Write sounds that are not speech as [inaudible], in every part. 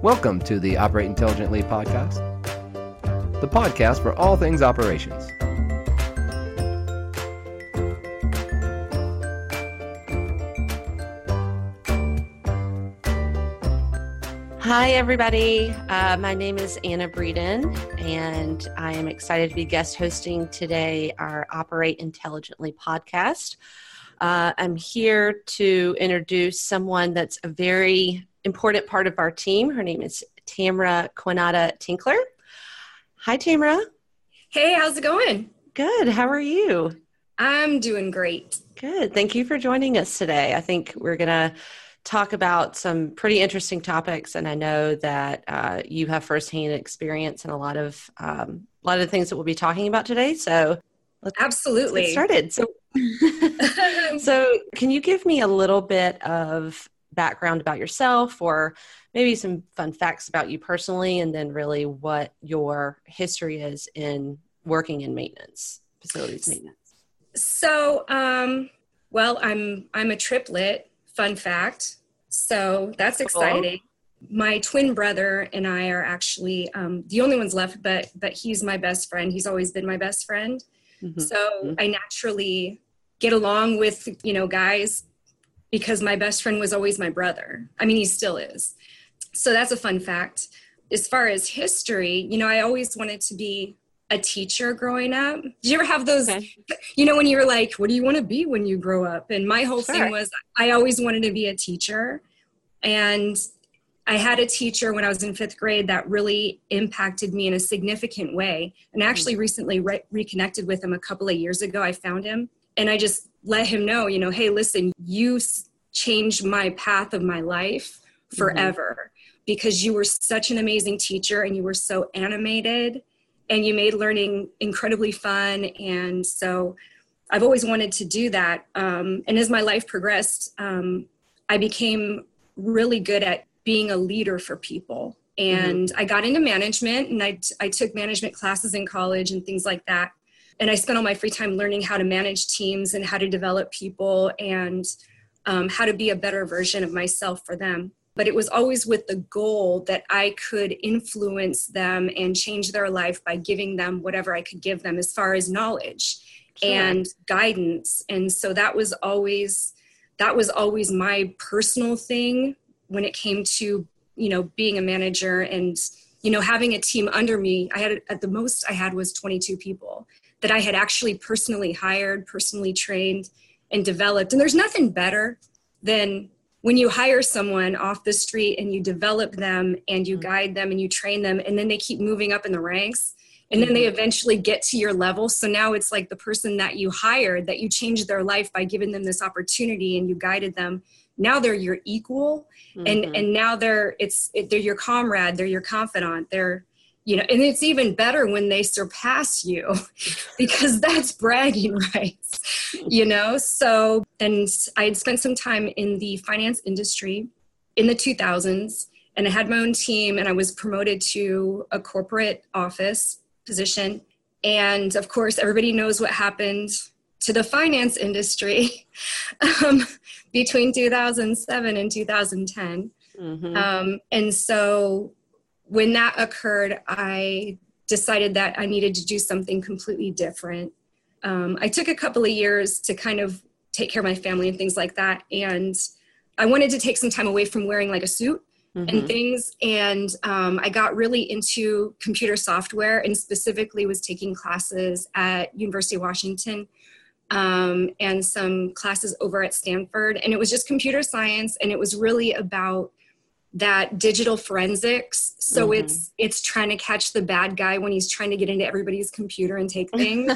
Welcome to the Operate Intelligently podcast, the podcast for all things operations. Hi, everybody. Uh, my name is Anna Breeden, and I am excited to be guest hosting today our Operate Intelligently podcast. Uh, I'm here to introduce someone that's a very important part of our team. Her name is Tamra Quinata Tinkler. Hi, Tamra. Hey, how's it going? Good. How are you? I'm doing great. Good. Thank you for joining us today. I think we're going to talk about some pretty interesting topics, and I know that uh, you have firsthand experience in a lot of um, a lot of the things that we'll be talking about today. So, let's, absolutely let's get started. So, [laughs] [laughs] so can you give me a little bit of background about yourself or maybe some fun facts about you personally and then really what your history is in working in maintenance facilities maintenance. so um, well i'm i'm a triplet fun fact. So that's exciting. My twin brother and i are actually um, the only ones left but but he's my best friend. He's always been my best friend. Mm-hmm. so mm-hmm. i naturally get along with you know guys because my best friend was always my brother. I mean, he still is. So that's a fun fact. As far as history, you know, I always wanted to be a teacher growing up. Did you ever have those, okay. [laughs] you know, when you were like, what do you want to be when you grow up? And my whole sure. thing was I always wanted to be a teacher. And I had a teacher when I was in fifth grade that really impacted me in a significant way. And actually mm. recently re- reconnected with him a couple of years ago. I found him and I just let him know, you know, hey, listen, you changed my path of my life forever mm-hmm. because you were such an amazing teacher and you were so animated and you made learning incredibly fun. And so I've always wanted to do that. Um, and as my life progressed, um, I became really good at being a leader for people. And mm-hmm. I got into management and I, t- I took management classes in college and things like that and I spent all my free time learning how to manage teams and how to develop people and um, how to be a better version of myself for them. But it was always with the goal that I could influence them and change their life by giving them whatever I could give them as far as knowledge sure. and guidance. And so that was always that was always my personal thing when it came to you know being a manager and you know having a team under me i had at the most i had was 22 people that I had actually personally hired, personally trained, and developed. And there's nothing better than when you hire someone off the street and you develop them and you mm-hmm. guide them and you train them, and then they keep moving up in the ranks. And then they mm-hmm. eventually get to your level. So now it's like the person that you hired, that you changed their life by giving them this opportunity and you guided them. Now they're your equal, mm-hmm. and and now they're it's it, they're your comrade, they're your confidant, they're you know and it's even better when they surpass you [laughs] because that's bragging rights you know? So and i had spent some time in the finance industry in the 2000s and i had my own team and i was promoted to a corporate office position. And of course everybody knows what happened to the finance industry [laughs] um, between 2007 and 2010 mm-hmm. um, and so when that occurred, I decided that I needed to do something completely different. Um, I took a couple of years to kind of take care of my family and things like that. And I wanted to take some time away from wearing like a suit mm-hmm. and things. And um, I got really into computer software and specifically was taking classes at University of Washington um, and some classes over at Stanford. And it was just computer science. And it was really about that digital forensics. So mm-hmm. it's it's trying to catch the bad guy when he's trying to get into everybody's computer and take things.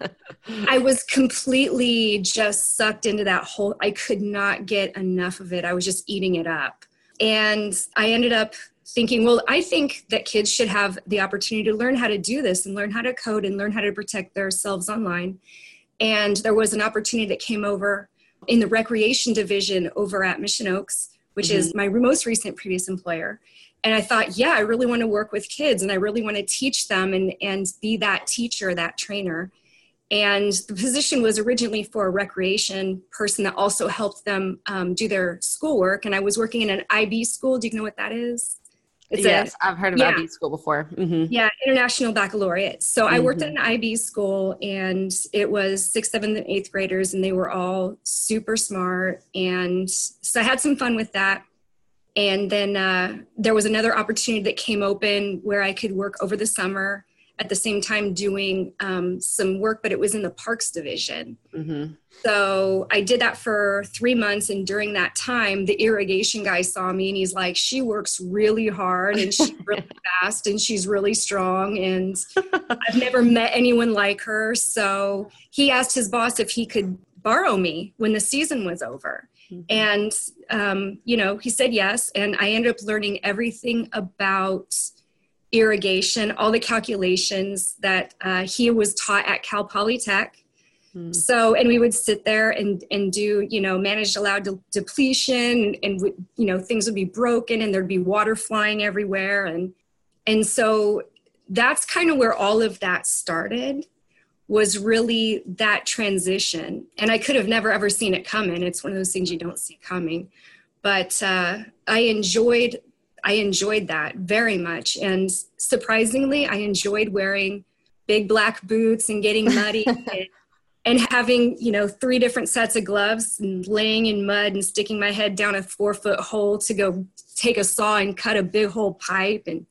[laughs] I was completely just sucked into that whole i could not get enough of it. I was just eating it up. And i ended up thinking well i think that kids should have the opportunity to learn how to do this and learn how to code and learn how to protect themselves online. And there was an opportunity that came over in the recreation division over at mission oaks which mm-hmm. is my most recent previous employer. And I thought, yeah, I really want to work with kids and I really want to teach them and, and be that teacher, that trainer. And the position was originally for a recreation person that also helped them um, do their schoolwork. And I was working in an IB school. Do you know what that is? It's yes, i have heard of yeah. IB school before. Mm-hmm. Yeah, International Baccalaureate. So mm-hmm. I worked at mm-hmm. an IB school, and it was sixth, seventh, and eighth graders, and they were all super smart. And so I had some fun with that. And then uh, there was another opportunity that came open where I could work over the summer at the same time doing um, some work, but it was in the parks division. Mm-hmm. So I did that for three months. And during that time, the irrigation guy saw me and he's like, she works really hard and she's [laughs] really fast and she's really strong. And [laughs] I've never met anyone like her. So he asked his boss if he could borrow me when the season was over. Mm-hmm. And, um, you know, he said yes. And I ended up learning everything about irrigation, all the calculations that uh, he was taught at Cal Polytech. Hmm. So, and we would sit there and, and do, you know, managed allowed de- depletion and, and, you know, things would be broken and there'd be water flying everywhere. And, and so that's kind of where all of that started was really that transition. And I could have never ever seen it coming. It's one of those things you don't see coming. But uh, I enjoyed I enjoyed that very much. And surprisingly, I enjoyed wearing big black boots and getting muddy [laughs] and, and, having, you know, three different sets of gloves and laying in mud and sticking my head down a four foot hole to go take a saw and cut a big hole pipe. And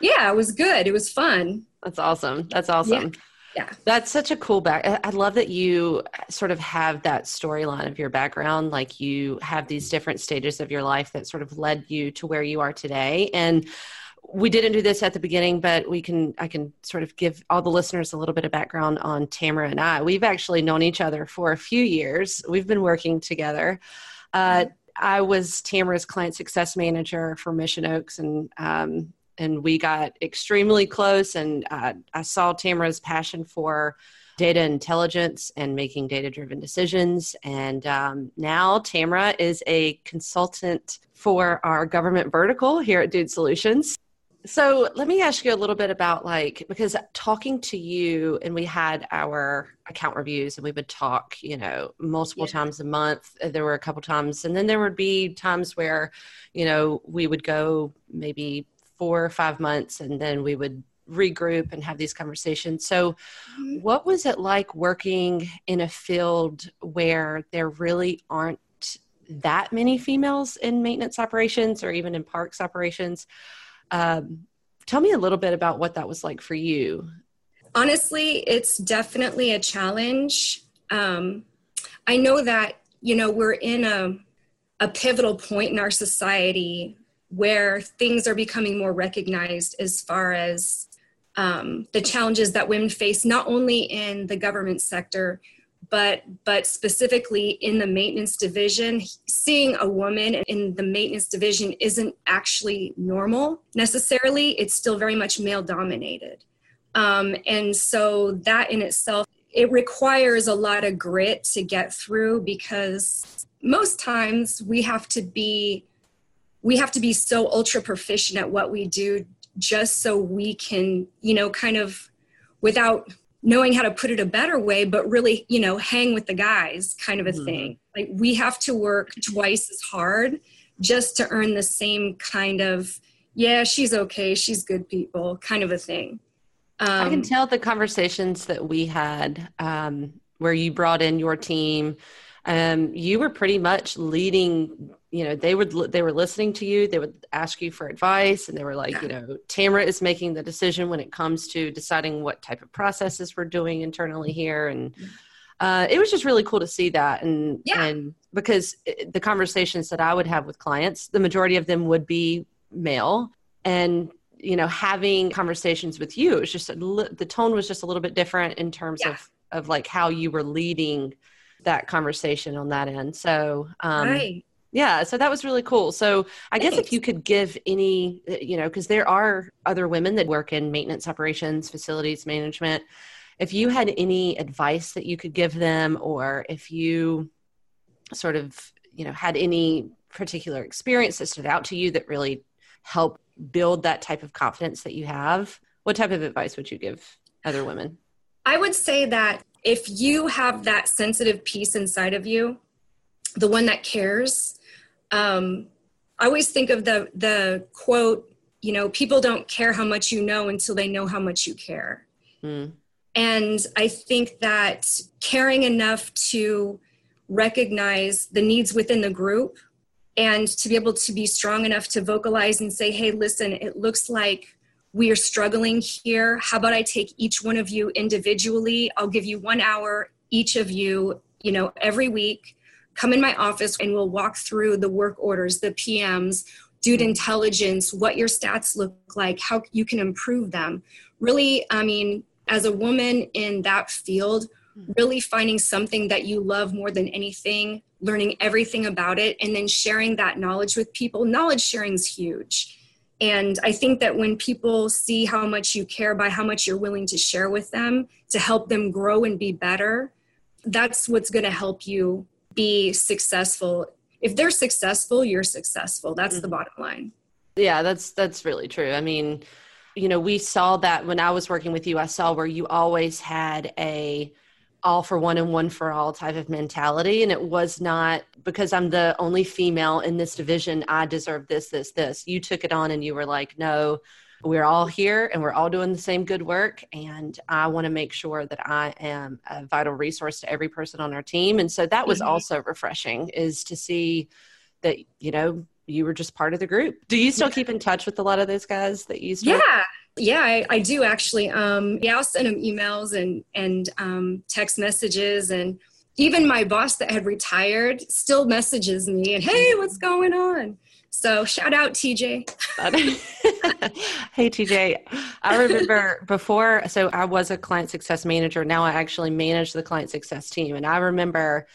yeah, it was good. It was fun. That's awesome. That's awesome. Yeah yeah. That's such a cool back i love that you sort of have that storyline of your background like you have these different stages of your life that sort of led you to where you are today. And we didn't do this at the beginning but we can i can sort of give all the listeners a little bit of background on tamara and i. We've actually known each other for a few years. We've been working together. Uh, I was Tamara's client success manager for Mission Oaks, and um, and we got extremely close. And uh, I saw Tamara's passion for data intelligence and making data driven decisions. And um, now Tamara is a consultant for our government vertical here at Dude Solutions. So let me ask you a little bit about like because talking to you and we had our account reviews and we would talk, you know, multiple yeah. times a month. There were a couple times and then there would be times where, you know, we would go maybe four or five months and then we would regroup and have these conversations. So, mm-hmm. what was it like working in a field where there really aren't that many females in maintenance operations or even in parks operations? Um, tell me a little bit about what that was like for you. Honestly, it's definitely a challenge. Um, I know that, you know, we're in a, a pivotal point in our society where things are becoming more recognized as far as um, the challenges that women face, not only in the government sector, but but specifically in the maintenance division. Seeing a woman in the maintenance division isn't actually normal necessarily. It's still very much male dominated. Um, and so that in itself it requires a lot of grit to get through because most times we have to be we have to be so ultra proficient at what we do just so we can you know kind of without knowing how to put it a better way but really you know hang with the guys kind of a mm-hmm. thing like we have to work twice as hard just to earn the same kind of yeah she's okay she's good people kind of a thing um, i can um, tell the conversations that we had um, where you brought in your team um, you were pretty much leading you know they would they were listening to you they would ask you for advice and they were like yeah. you know tamara is making the decision when it comes to deciding what type of processes we're doing internally here and uh, it was just really cool to see that and yeah. and because the conversations that i would have with clients the majority of them would be male and you know having conversations with you it was just a, the tone was just a little bit different in terms yeah. of of like how you were leading that conversation on that end. So, um, right. Yeah, so that was really cool. So, I Thanks. guess if you could give any, uh, you know, because there are other women that work in maintenance operations, facilities management. If you had any advice that you could give them, or if you sort of, you know, had any particular experience that stood out to you that really helped build that type of confidence that you have, what type of advice would you give other women? I would say that if you have that sensitive piece inside of you, the one that cares, um, I always think of the the quote you know, people don't care how much you know until they know how much you care. Mm. And I think that caring enough to recognize the needs within the group and to be able to be strong enough to vocalize and say, hey, listen, it looks like we are struggling here. How about I take each one of you individually? I'll give you one hour, each of you, you know, every week. Come in my office and we'll walk through the work orders, the PMs, due intelligence, what your stats look like, how you can improve them. Really, I mean, as a woman in that field, really finding something that you love more than anything, learning everything about it, and then sharing that knowledge with people. Knowledge sharing is huge. And I think that when people see how much you care by how much you're willing to share with them to help them grow and be better, that's what's going to help you be successful. If they're successful, you're successful. That's mm-hmm. the bottom line. Yeah, that's that's really true. I mean, you know, we saw that when I was working with you, I saw where you always had a all for one and one for all type of mentality. And it was not because I'm the only female in this division, I deserve this, this, this. You took it on and you were like, no, we're all here and we're all doing the same good work. And I want to make sure that I am a vital resource to every person on our team. And so that was mm-hmm. also refreshing is to see that, you know, you were just part of the group. Do you still keep in touch with a lot of those guys that you used to? Yeah. Yeah, I, I do actually. Um, yeah, I'll send them emails and and um, text messages, and even my boss that had retired still messages me and hey, what's going on? So shout out TJ. [laughs] hey TJ, I remember before. So I was a client success manager. Now I actually manage the client success team, and I remember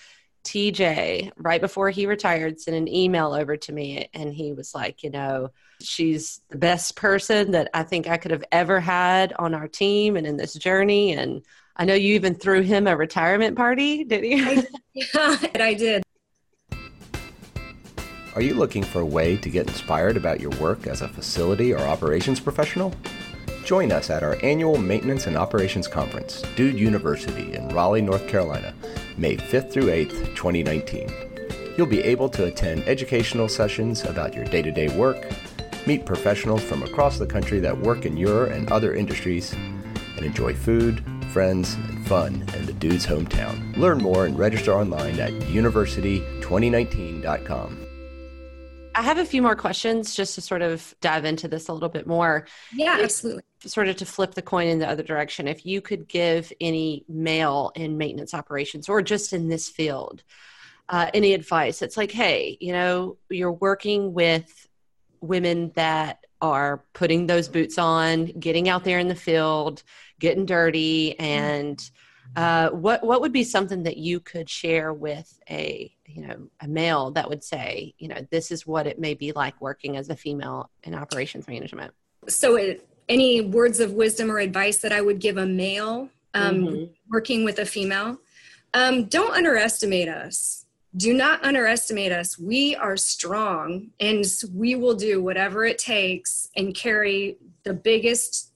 TJ, right before he retired, sent an email over to me and he was like, you know, she's the best person that I think I could have ever had on our team and in this journey. And I know you even threw him a retirement party, did you? I, [laughs] yeah, I did. Are you looking for a way to get inspired about your work as a facility or operations professional? Join us at our annual Maintenance and Operations Conference, Dude University in Raleigh, North Carolina, May 5th through 8th, 2019. You'll be able to attend educational sessions about your day to day work, meet professionals from across the country that work in your and other industries, and enjoy food, friends, and fun in the dude's hometown. Learn more and register online at university2019.com. I have a few more questions just to sort of dive into this a little bit more. Yeah, absolutely. Sort of to flip the coin in the other direction. If you could give any male in maintenance operations or just in this field uh, any advice, it's like, hey, you know, you're working with women that are putting those boots on, getting out there in the field, getting dirty, and uh, what what would be something that you could share with a you know a male that would say you know this is what it may be like working as a female in operations management. So it, any words of wisdom or advice that i would give a male um, mm-hmm. working with a female? Um, don't underestimate us. Do not underestimate us. We are strong and we will do whatever it takes and carry the biggest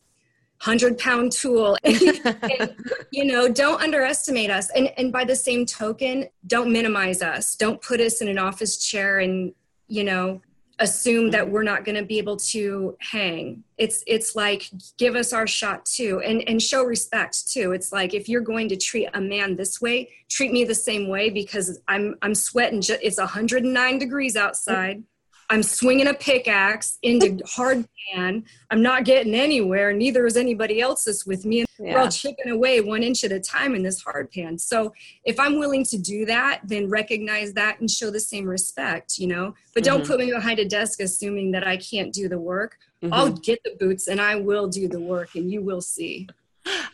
hundred pound tool. [laughs] And, you know don't underestimate us. And and by the same token don't minimize us. Don't put us in an office chair and you know assume that we're not going to be able to hang. It's it's like give us our shot too. And and show respect too. It's like if you're going to treat a man this way treat me the same way because i'm i'm sweating ju- it's 109 degrees outside I'm swinging a pickaxe into [laughs] hard pan. I'm not getting anywhere. Neither is anybody else that's with me. Yeah. We're all chipping away one inch at a time in this hard pan. So if I'm willing to do that, then recognize that and show the same respect, you know. But don't mm-hmm. put me behind a desk assuming that I can't do the work. Mm-hmm. I'll get the boots and I will do the work, and you will see.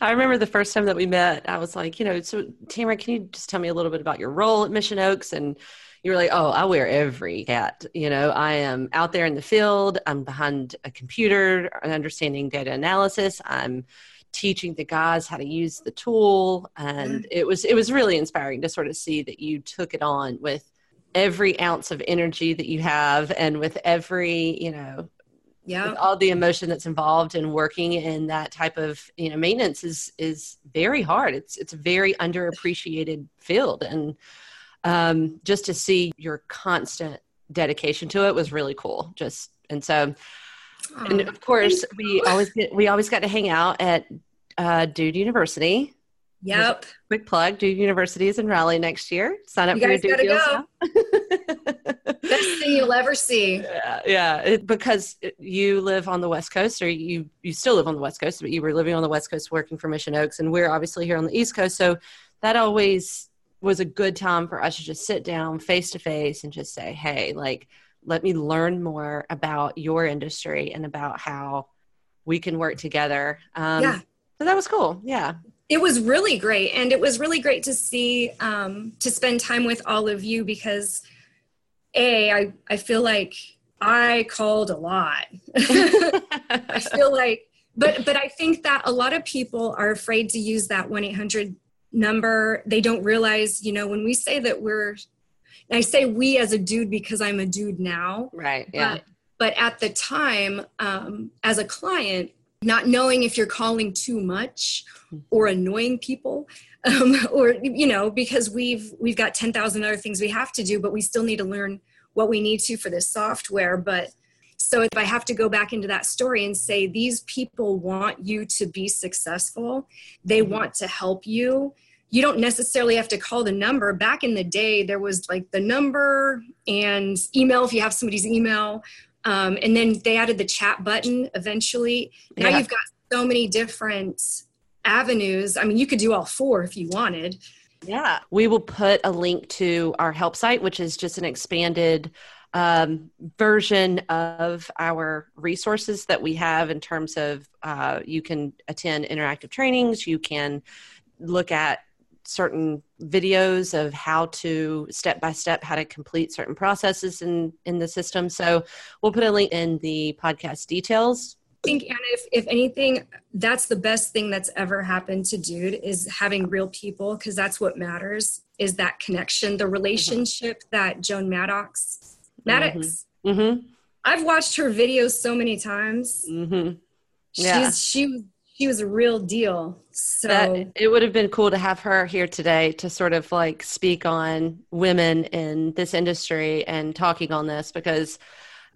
I remember the first time that we met, I was like, you know, so Tamara, can you just tell me a little bit about your role at Mission Oaks and you're like, oh, I wear every hat. You know, I am out there in the field. I'm behind a computer, understanding data analysis. I'm teaching the guys how to use the tool, and mm. it was it was really inspiring to sort of see that you took it on with every ounce of energy that you have, and with every you know yeah all the emotion that's involved in working in that type of you know maintenance is is very hard it's it's a very underappreciated field and um, just to see your constant dedication to it was really cool. Just and so and of course, we always get we always got to hang out at uh, Dude University. Yep. Quick plug: Dude University is in Raleigh next year. Sign up You for your Dude gotta Best thing you'll ever see. yeah, yeah. It, because you live on the West Coast, or you you still live on the West Coast, but you were living on the West Coast working for Mission Oaks, and we're obviously here on the East Coast. So that always was a good time for us to just sit down face to face and just say, "Hey, like, let me learn more about your industry and about how we can work together." Um, Yeah. So that was cool. Yeah. It was really great. And it was really great to see, um, to spend time with all of you because, A, I, I feel like I called a lot. [laughs] [laughs] I feel like, but, but I think that a lot of people are afraid to use that 1 800 number. They don't realize, you know, when we say that we're, I say we as a dude because I'm a dude now, right. Yeah. but, but at the time, um, as a client, not knowing if you're calling too much or annoying people, um, [laughs] or you know, because we've we've got ten thousand other things we have to do, but we still need to learn what we need to for this software. But so if I have to go back into that story and say these people want you to be successful, they Mhm. want to help you. You don't necessarily have to call the number. Back in the day, there was like the number and email if you have somebody's email. Um, and then they added the chat button eventually. Now Yeah. you've got so many different avenues. I mean, you could do all four if you wanted. Yeah. We will put a link to our help site, which is just an expanded um, version of our resources that we have in terms of uh, you can attend interactive trainings, you can look at certain videos of how to step by step how to complete certain processes in in the system. So we'll put a link in the podcast details. I think, Anna, if, if anything, that's the best thing that's ever happened to Dude is having real people because that's what matters is that connection, the relationship that Joan Maddox, Maddox, mm-hmm I've watched her videos so many times. mm-hmm Yeah. She's, she, was- she was a real deal. So that it would have been cool to have her here today to sort of like speak on women in this industry and talking on this because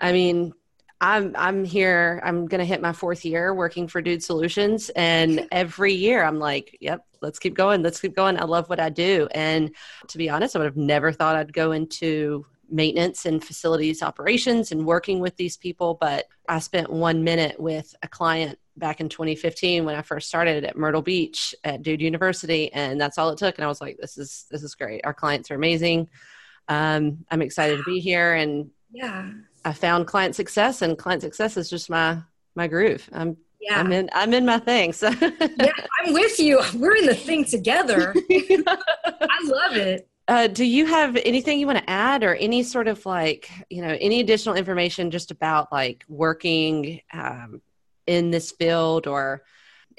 I mean I'm I'm here I'm going to hit my fourth year working for Dude Solutions and [laughs] every year I'm like yep let's keep going let's keep going I love what I do and to be honest I would have never thought I'd go into maintenance and facilities operations and working with these people but I spent 1 minute with a client back in 2015 when I first started at Myrtle Beach at Dude University, and that's all it took. And I was like, "This is this is great. Our clients are amazing. Um, I'm excited to be here." And yeah, I found client success, and client success is just my my groove. I'm yeah. I'm in I'm in my thing. So yeah, I'm with you. We're in the thing together. [laughs] I love it. Uh, do you have anything you want to add or any sort of like you know any additional information just about like working um, in this field or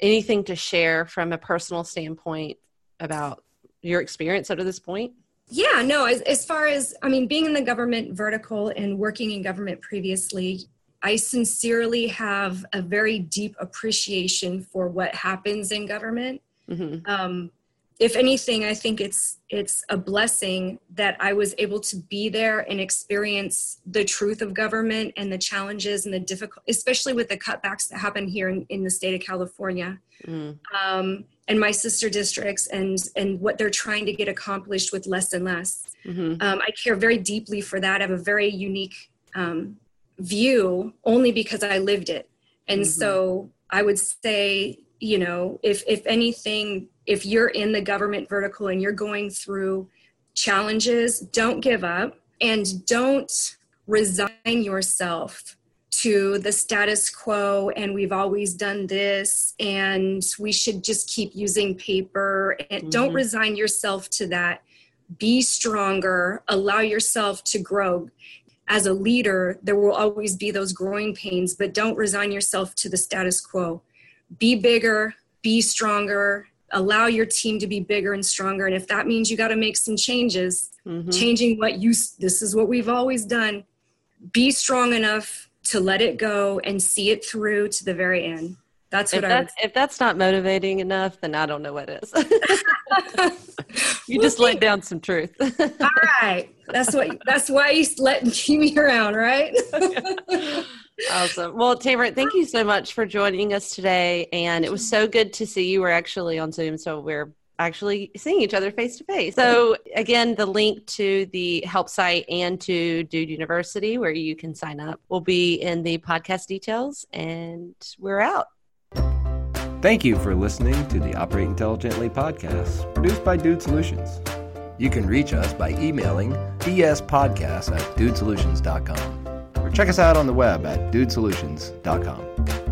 anything to share from a personal standpoint about your experience up to this point Yeah, no, as, as far as, I mean, being in the government vertical and working in government previously, I sincerely have a very deep appreciation for what happens in government. hmm Um, if anything, I think it's it's a blessing that I was able to be there and experience the truth of government and the challenges and the difficult, especially with the cutbacks that happen here in, in the state of California mm um, and my sister districts and and what they're trying to get accomplished with less and less. hmm Um, I care very deeply for that. I have a very unique um, view only because I lived it, and Mhm. so I would say, you know, if if anything, if you're in the government vertical and you're going through challenges, don't give up and don't resign yourself to the status quo and we've always done this and we should just keep using paper and don't Mhm. resign yourself to that. Be stronger. Allow yourself to grow. As a leader there will always be those growing pains but don't resign yourself to the status quo be bigger be stronger allow your team to be bigger and stronger. And if that means you got to make some changes hmm changing what you this is what we've always done be strong enough to let it go and see it through to the very end. That's if what i that's if that's not motivating enough then i don't know what is. [laughs] You Well, just laid down some truth. All right. That's what that's why you let keep me around right [laughs] awesome. Well, Tamara, thank you so much for joining us today. And it was so good to see you. We're actually on Zoom, so we're actually seeing each other face to face. So, again, the link to the help site and to Dude University, where you can sign up, will be in the podcast details. And we're out. Thank you for listening to the Operate Intelligently podcast, produced by Dude Solutions. You can reach us by emailing dspodcast at dudesolutions.com or check us out on the web at dudesolutions.com.